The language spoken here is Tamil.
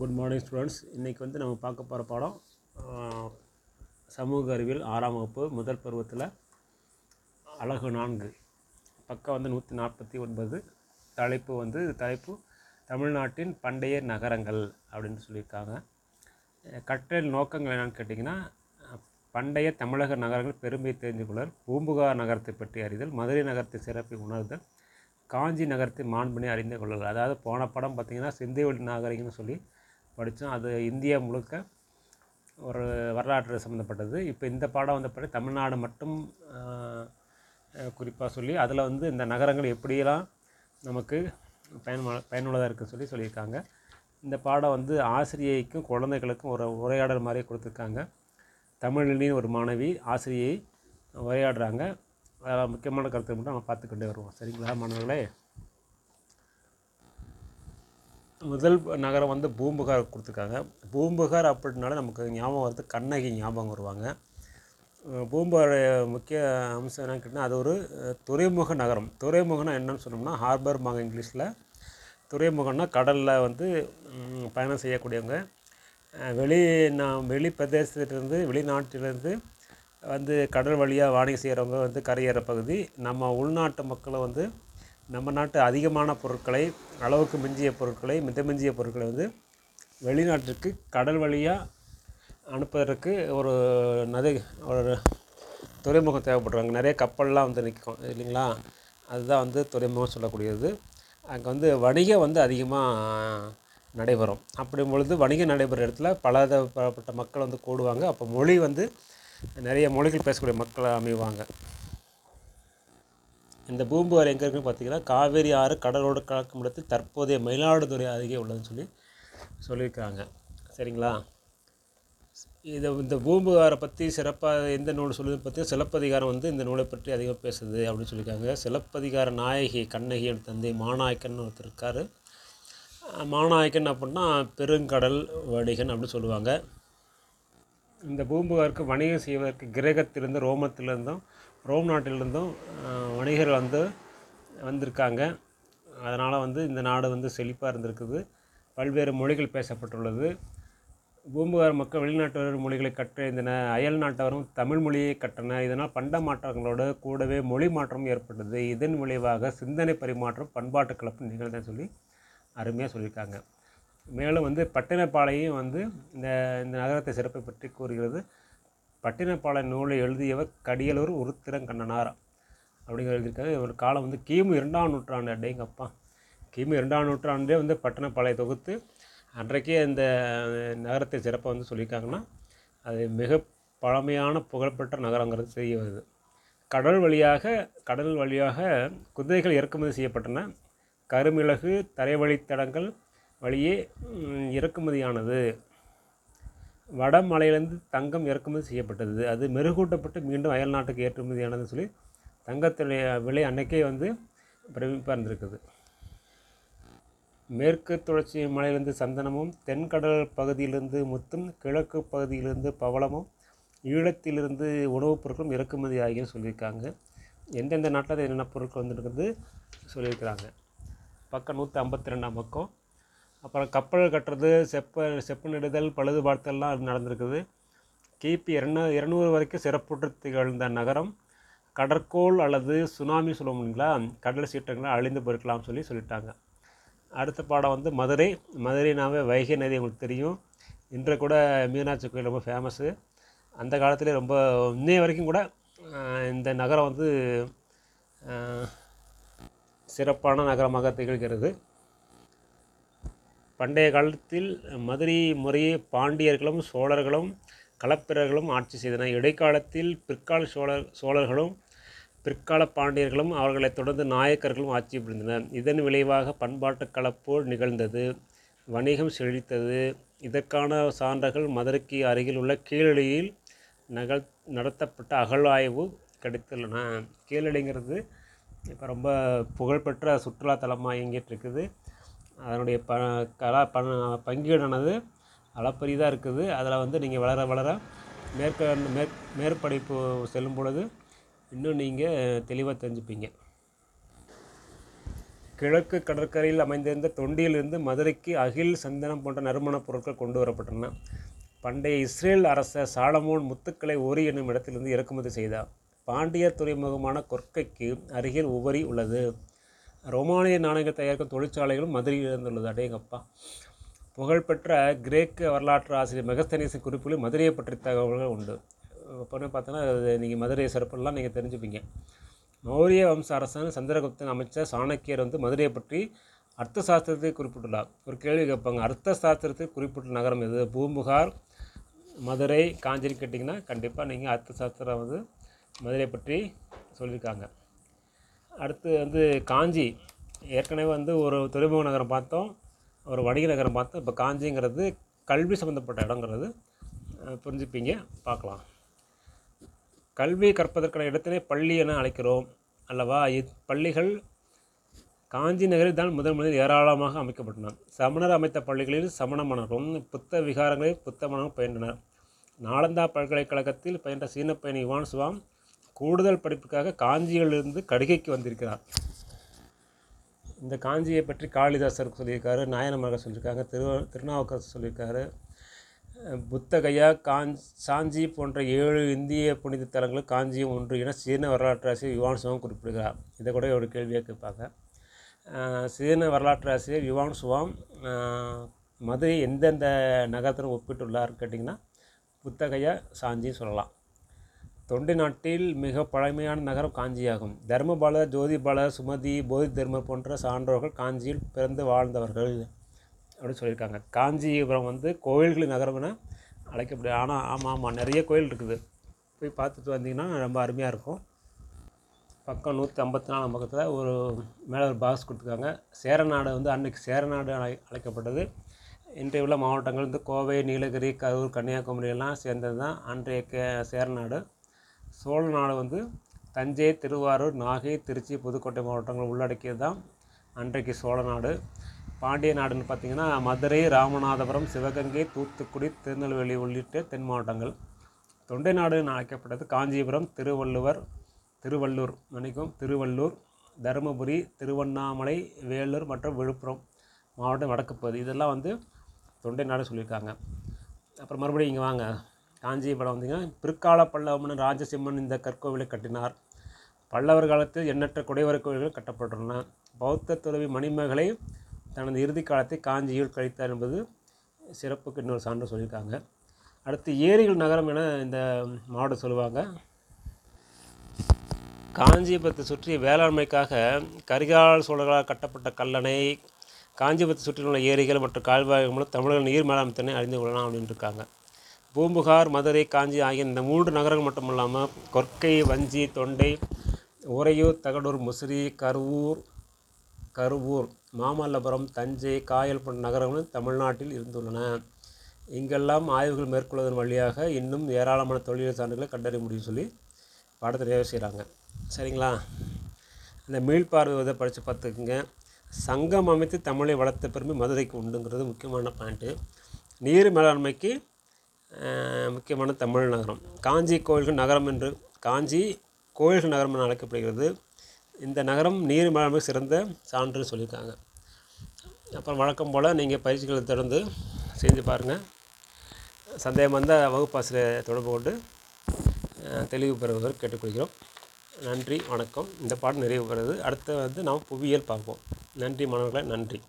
குட் மார்னிங் ஸ்டூடெண்ட்ஸ் இன்றைக்கி வந்து நம்ம பார்க்க போகிற பாடம் சமூக அறிவியல் ஆறாம் வகுப்பு முதல் பருவத்தில் அழகு நான்கு. பக்கம் வந்து நூற்றி நாற்பத்தி ஒன்பது. தலைப்பு வந்து தலைப்பு தமிழ்நாட்டின் பண்டைய நகரங்கள் அப்படின்னு சொல்லியிருக்காங்க. கற்றல் நோக்கங்கள் என்னென்னு கேட்டிங்கன்னா பண்டைய தமிழக நகரங்கள் பெருமை தெரிஞ்சு கொள்ளல் பூம்புகார் நகரத்தை பற்றி அறிதல் மதுரை நகரத்தை சிறப்பை உணர்தல் காஞ்சி நகரத்தை மாண்பினை அறிந்து கொள்ளல். அதாவது போன படம் பார்த்திங்கன்னா சிந்தைவெளி நாகரிகம்னு சொல்லி படித்தோம். அது இந்தியா முழுக்க ஒரு வரலாற்று சம்மந்தப்பட்டது இப்போ இந்த பாடம் வந்து பார்த்தீங்கன்னா தமிழ்நாடு மட்டும் குறிப்பாக சொல்லி அதில் வந்து இந்த நகரங்கள் எப்படியெல்லாம் நமக்கு பயன் பயனுள்ளதாக இருக்குன்னு சொல்லி சொல்லியிருக்காங்க. இந்த பாடம் வந்து ஆசிரியைக்கும் குழந்தைகளுக்கும் ஒரு உரையாடல் மாதிரி கொடுத்துருக்காங்க. தமிழினின் ஒரு மாணவி ஆசிரியை உரையாடுறாங்க. அதில் முக்கியமான கருத்தை மட்டும் நம்ம பார்த்துக்கிட்டே வருவோம். சரிங்களா மாணவர்களே? முதல் நகரம் வந்து பூம்புகார் கொடுத்துருக்காங்க. பூம்புகார் அப்படின்னால நமக்கு ஞாபகம் வருது கண்ணகி ஞாபகம் வருவாங்க அஹ் முக்கிய அம்சம் என்னன்னு கேட்டிங்கன்னா அது ஒரு துறைமுக நகரம். துறைமுகம்னா என்னன்னு சொன்னோம்னா ஹார்பர் மாங்க இங்கிலீஷில். துறைமுகம்னா கடலில் வந்து பயணம் செய்யக்கூடியவங்க. வெளி நான் வெளி பிரதேசத்துலேருந்து வெளிநாட்டிலிருந்து வந்து கடல் வழியாக வாணிகம் செய்கிறவங்க வந்து கரையேற பகுதி. நம்ம உள்நாட்டு மக்களை வந்து நம்ம நாட்டு அதிகமான பொருட்களை அளவுக்கு மிஞ்சிய பொருட்களை மிதமிஞ்சிய பொருட்களை வந்து வெளிநாட்டிற்கு கடல் வழியாக அனுப்புவதற்கு ஒரு நதி ஒரு துறைமுகம் தேவைப்படுறாங்க. நிறைய கப்பல்லாம் வந்து நிற்கும் இல்லைங்களா? அதுதான் வந்து துறைமுகம் சொல்லக்கூடியது. அங்கே வந்து வணிகம் வந்து அதிகமாக நடைபெறும். அப்படி பொழுது வணிகம் நடைபெற இடத்துல பலதரப்பட்ட மக்கள் வந்து கூடுவாங்க. அப்போ மொழி வந்து நிறைய மொழிகள் பேசக்கூடிய மக்கள் அமைவாங்க. இந்த பூம்புகார் எங்கே இருக்குன்னு பார்த்தீங்கன்னா காவேரி ஆறு கடலோடு கலக்கும் இடத்தில் தற்போதைய மயிலாடுதுறை அருகே உள்ளதுன்னு சொல்லி சொல்லியிருக்காங்க. சரிங்களா? இதை இந்த பூம்புகாரை பற்றி சிறப்பாக எந்த நூல் சொல்லுது பற்றி சிலப்பதிகாரம் வந்து இந்த நூலை பற்றி அதிகம் பேசுது அப்படின்னு சொல்லியிருக்காங்க. சிலப்பதிகார நாயகி கண்ணகி தந்தை மாநாயக்கன் ஒருத்தர் இருக்கார். மாநாயக்கன் அப்படின்னா பெருங்கடல் வணிகன் அப்படின்னு சொல்லுவாங்க. இந்த பூம்புகாருக்கு வணிகம் செய்வதற்கு கிரேக்கத்திலிருந்து ரோமத்திலிருந்தும் ரோம் நாட்டிலிருந்தும் வணிகர்கள் வந்து வந்திருக்காங்க. அதனால் வந்து இந்த நாடு வந்து செழிப்பாக இருந்திருக்குது. பல்வேறு மொழிகள் பேசப்பட்டுள்ளது. பூம்புகார் மக்கள் வெளிநாட்டவர் மொழிகளை கற்றறிந்தன. அயல் நாட்டவரும் தமிழ் மொழியை கற்றன இதனால் பண்ட மாற்றங்களோடு கூடவே மொழி மாற்றம் ஏற்பட்டது. இதன் விளைவாக சிந்தனை பரிமாற்றம் பண்பாட்டு கலப்பு நிகழ்ந்ததுன்னு சொல்லி அருமையாக சொல்லியிருக்காங்க. மேலும் வந்து பட்டினப்பாளையம் வந்து இந்த இந்த நகரத்தை சிறப்பை பற்றி கூறுகிறது. பட்டினப்பாளை நூலை எழுதியவர் கடியலூர் உருத்திரங்கண்ணனார். அப்படிங்கிற இருக்காது இவர் காலம் வந்து கிமு இரண்டாம் நூற்றாண்டு அப்படிங்கப்பா கிமு இரண்டாம் நூற்றாண்டே வந்து பட்டணப்பாளைய தொகுத்து அன்றைக்கே இந்த நகரத்தை சிறப்பாக வந்து சொல்லியிருக்காங்கன்னா அது மிக பழமையான புகழ்பெற்ற நகரங்கிறது தெரிய வருது. கடல் வழியாக கடல் வழியாக குதிரைகள் இறக்குமதி செய்யப்பட்டன. கருமிளகு தரைவழித்தடங்கள் வழியே இறக்குமதியானது. வடமலையிலேருந்து தங்கம் இறக்குமதி செய்யப்பட்டது. அது மெருகூட்டப்பட்டு மீண்டும் அயல் நாட்டுக்கு ஏற்றுமதியானதுன்னு சொல்லி தங்கத்துடைய விலை அன்னைக்கே வந்து பிரமிப்பாக இருந்திருக்குது மேற்கு தொடர்ச்சி மலையிலிருந்து சந்தனமும் தென்கடல் பகுதியிலிருந்து முத்தும் கிழக்கு பகுதியிலிருந்து பவளமும் ஈழத்திலிருந்து உணவுப் பொருட்களும் இறக்குமதி ஆகியும் சொல்லியிருக்காங்க. எந்தெந்த நாட்டில் என்னென்ன பொருட்கள் வந்துருக்குது சொல்லியிருக்கிறாங்க. பக்கம் நூற்றி ஐம்பத்தி ரெண்டாம் பக்கம். அப்புறம் கப்பல் கட்டுறது செப்ப செப்பு நெடுதல் பழுது பார்த்தல்லாம் நடந்திருக்குது. கிபி இரநூ இரநூறு வரைக்கும் சிறப்புற்று திகழ்ந்த நகரம். கடற்கோள் அல்லது சுனாமி சொல்லுவோம் இல்லைங்களா? கடல் சீற்றங்களாக அழிந்து போயிருக்கலாம்னு சொல்லி சொல்லிட்டாங்க. அடுத்த பாடம் வந்து மதுரை. மதுரைனாவே வைகை நதி உங்களுக்கு தெரியும். இன்று கூட மீனாட்சி கோயில் ரொம்ப ஃபேமஸ்ஸு அந்த காலத்துலேயே ரொம்ப இன்னைய வரைக்கும் கூட இந்த நகரம் வந்து சிறப்பான நகரமாக திகழ்கிறது. பண்டைய காலத்தில் மதுரை முறையே பாண்டியர்களும் சோழர்களும் களப்பிரர்களும் ஆட்சி செய்தனர் இடைக்காலத்தில் பிற்கால சோழர் சோழர்களும் பிற்கால பாண்டியர்களும் அவர்களைத் தொடர்ந்து நாயக்கர்களும் ஆட்சி புரிந்தனர். இதன் விளைவாக பண்பாட்டு கலப்போர் நிகழ்ந்தது வணிகம் செழித்தது. இதற்கான சான்றுகள் மதுரைக்கு அருகில் உள்ள கீழடியில் நகல் நடத்தப்பட்ட அகழாய்வு கிடைத்துள்ளன. கீழடிங்கிறது இப்போ ரொம்ப புகழ்பெற்ற சுற்றுலா தலமாக இயங்கிட்டு இருக்குது அதனுடைய ப கலா ப பங்கீடானது அளப்பரியதாக இருக்குது. அதில் வந்து நீங்கள் வளர வளர மேற்க மேற் மேற்படிப்பு செல்லும் பொழுது இன்னும் நீங்கள் தெளிவாக தெரிஞ்சுப்பீங்க. கிழக்கு கடற்கரையில் அமைந்திருந்த தொண்டியிலிருந்து மதுரைக்கு அகில் சந்தனம் போன்ற நறுமணப் பொருட்கள் கொண்டு வரப்பட்டன. பண்டைய இஸ்ரேல் அரசர் சாலமோன் முத்துக்களை ஒரி என்னும் இடத்திலிருந்து இறக்குமதி செய்தார் பாண்டியர் துறைமுகமான கொற்கைக்கு அருகில் உபரி உள்ளது. ரோமானிய நாணயங்கள் தயாரிக்கும் தொழிற்சாலைகளும் மதுரையில் இருந்துள்ளது அடேங்கப்பா. புகழ்பெற்ற கிரேக்க வரலாற்று ஆசிரியர் மெகஸ்தனீசின் குறிப்புகளில் மதுரையை பற்றிய தகவல்கள் உண்டு. அப்போன்னு பார்த்தோன்னா நீங்கள் மதுரை சிறப்பெல்லாம் நீங்கள் தெரிஞ்சுப்பீங்க. மௌரிய வம்ச அரசன் சந்திரகுப்தன் அமைச்சர் சாணக்கியர் வந்து மதுரையை பற்றி அர்த்த சாஸ்திரத்தை குறிப்பிட்டுள்ளார். ஒரு கேள்வி கேட்பாங்க அர்த்த சாஸ்திரத்தை குறிப்பிட்ட நகரம் எது? பூம்புகார் மதுரை காஞ்சின்னு கேட்டிங்கன்னா கண்டிப்பாக நீங்கள் அர்த்த சாஸ்திரம் வந்து மதுரை பற்றி சொல்லியிருக்காங்க. அடுத்து வந்து காஞ்சி. ஏற்கனவே வந்து ஒரு துறைமுக நகரம் பார்த்தோம் ஒரு வணிக நகரம் பார்த்தோம். இப்போ காஞ்சிங்கிறது கல்வி சம்மந்தப்பட்ட இடங்கிறது புரிஞ்சுப்பீங்க பார்க்கலாம். கல்வி கற்பதற்கான இடத்தினை பள்ளி என அழைக்கிறோம் அல்லவா? இப்பள்ளிகள் காஞ்சி நகரில் தான் முதன் முதலில் ஏராளமாக அமைக்கப்பட்டன. சமணர் அமைத்த பள்ளிகளில் சமண மன்னரும் புத்த விகாரங்களில் புத்த மன்னரும் பயின்றனர். நாலந்தா பல்கலைக்கழகத்தில் பயின்ற சீன பயணி யுவான் சுவாம் கூடுதல் படிப்புக்காக காஞ்சியிலிருந்து கடிகைக்கு வந்திருக்கிறார். இந்த காஞ்சியை பற்றி காளிதாசர் சொல்லியிருக்காரு நாயனமாக சொல்லியிருக்காங்க திரு திருநாவுக்கரசர் சொல்லியிருக்காரு. புத்தகயா காஞ்ச் சாஞ்சி போன்ற ஏழு இந்திய புனித தலங்கள் காஞ்சியும் ஒன்று என சீன வரலாற்றாசிரியர் யுவான் குறிப்பிடுகிறார். இதை கூட ஒரு கேள்வியாக கேட்பாங்க. சீன வரலாற்று ஆசிரியர் யுவான் மதுரை எந்தெந்த நகரத்துடன் ஒப்பிட்டுள்ளார் கேட்டிங்கன்னா புத்தகையா சாஞ்சின்னு சொல்லலாம். தொண்டை நாட்டில் மிக பழமையான நகரம் காஞ்சியாகும். தர்மபாலர் ஜோதிபாலர் சுமதி போதி தர்மர் போன்ற சான்றோர்கள் காஞ்சியில் பிறந்து வாழ்ந்தவர்கள். அப்படின்னு சொல்லியிருக்காங்க. காஞ்சிபுரம் வந்து கோயில்களின் நகரம் அழைக்கப்படுது ஆனால் ஆமாம் ஆமாம் நிறைய கோயில் இருக்குது. போய் பார்த்துட்டு வந்தீங்கன்னா ரொம்ப அருமையாக இருக்கும். பக்கம் நூற்றி ஐம்பத்தி நாலாம் பக்கத்தில் ஒரு மேலே ஒரு பாக்ஸ் கொடுத்துருக்காங்க. சேரநாடு வந்து அன்னைக்கு சேரநாடு அழை அழைக்கப்பட்டது. இன்றைய உள்ள மாவட்டங்கள் வந்து கோவை நீலகிரி கரூர் கன்னியாகுமரி எல்லாம் சேர்ந்தது தான் அன்றைய கே சேரநாடு. சோழ நாடு வந்து தஞ்சை திருவாரூர் நாகை திருச்சி புதுக்கோட்டை மாவட்டங்கள் உள்ளடக்கியது தான் அன்றைக்கு சோழ நாடு. பாண்டிய நாடுன்னு பார்த்திங்கன்னா மதுரை ராமநாதபுரம் சிவகங்கை தூத்துக்குடி திருநெல்வேலி உள்ளிட்ட தென் மாவட்டங்கள். தொண்டை நாடுன்னு அழைக்கப்பட்டது காஞ்சிபுரம் திருவள்ளுவர் திருவள்ளூர். மன்னிக்கும் திருவள்ளூர் தருமபுரி திருவண்ணாமலை வேலூர் மற்றும் விழுப்புரம் மாவட்டம் வடக்கு பகுதி. இதெல்லாம் வந்து தொண்டை நாடு சொல்லியிருக்காங்க. அப்புறம் மறுபடியும் இங்கே வாங்க. காஞ்சிபுரம் வந்தீங்கன்னா பிற்கால பல்லவ ராஜசிம்மன் இந்த கற்கோவிலை கட்டினார். பல்லவர் காலத்தில் எண்ணற்ற குடைவர கோவில்கள் கட்டப்பட்டுள்ளன. பௌத்த துறவி மணிமேகலை தனது இறுதி காலத்தை காஞ்சியில் கழித்தார் என்பது சிறப்புக்கு இன்னொரு சான்று சொல்லியிருக்காங்க. அடுத்து ஏரிகள் நகரம் என இந்த மாவட்டம் சொல்லுவாங்க. காஞ்சிபுரத்தை சுற்றி வேளாண்மைக்காக கரிகால் சோழர்களால் கட்டப்பட்ட கல்லணை காஞ்சிபுரத்தை சுற்றியுள்ள ஏரிகள் மற்றும் கால்வாய்கள் மூலம் தமிழர்கள் நீர் மேலாண்மை அறிந்து கொள்ளலாம் அப்படின்னு இருக்காங்க. பூம்புகார் மதுரை காஞ்சி ஆகிய இந்த மூன்று நகரங்கள் மட்டும் இல்லாமல் கொற்கை வஞ்சி தொண்டை உறையூர் தகடூர் முசிறி கருவூர் கருவூர் மாமல்லபுரம் தஞ்சை காயல் போன்ற நகரங்களும் தமிழ்நாட்டில் இருந்துள்ளன. இங்கெல்லாம் ஆய்வுகள் மேற்கொள்வதன் வழியாக இன்னும் ஏராளமான தொழில் சான்றுகளை கண்டறிய முடியும் சொல்லி பாடத்தை நிறைவு செய்கிறாங்க சரிங்களா? இந்த மீள்பார்வை இதை படித்து பார்த்துக்குங்க. சங்கம் அமைத்து தமிழை வளர்த்த பெருமை மதுரைக்கு உண்டுங்கிறது முக்கியமான பாயிண்ட்டு நீர் மேலாண்மைக்கு முக்கியமான தமிழ் நகரம். காஞ்சி கோயில்கள் நகரம் என்று காஞ்சி கோயில்கள் நகரம் என அழைக்கப்படுகிறது. இந்த நகரம் நீர் மேலாண்மை சிறந்த சான்று சொல்லியிருக்காங்க. அப்புறம் வழக்கம் போல் நீங்கள் பயிற்சிகளை தொடர்ந்து செஞ்சு பாருங்கள் சந்தேகம் வந்தால் வகுப்பாசிரியர் தொடர்பு கொண்டு தெளிவு பெறுவதற்கு கேட்டுக்கொள்கிறோம். நன்றி வணக்கம். இந்த பாடம் நிறைவு பெறுது. அடுத்து வந்து நாம் புவியியல் பார்ப்போம். நன்றி மாணவர்களே நன்றி.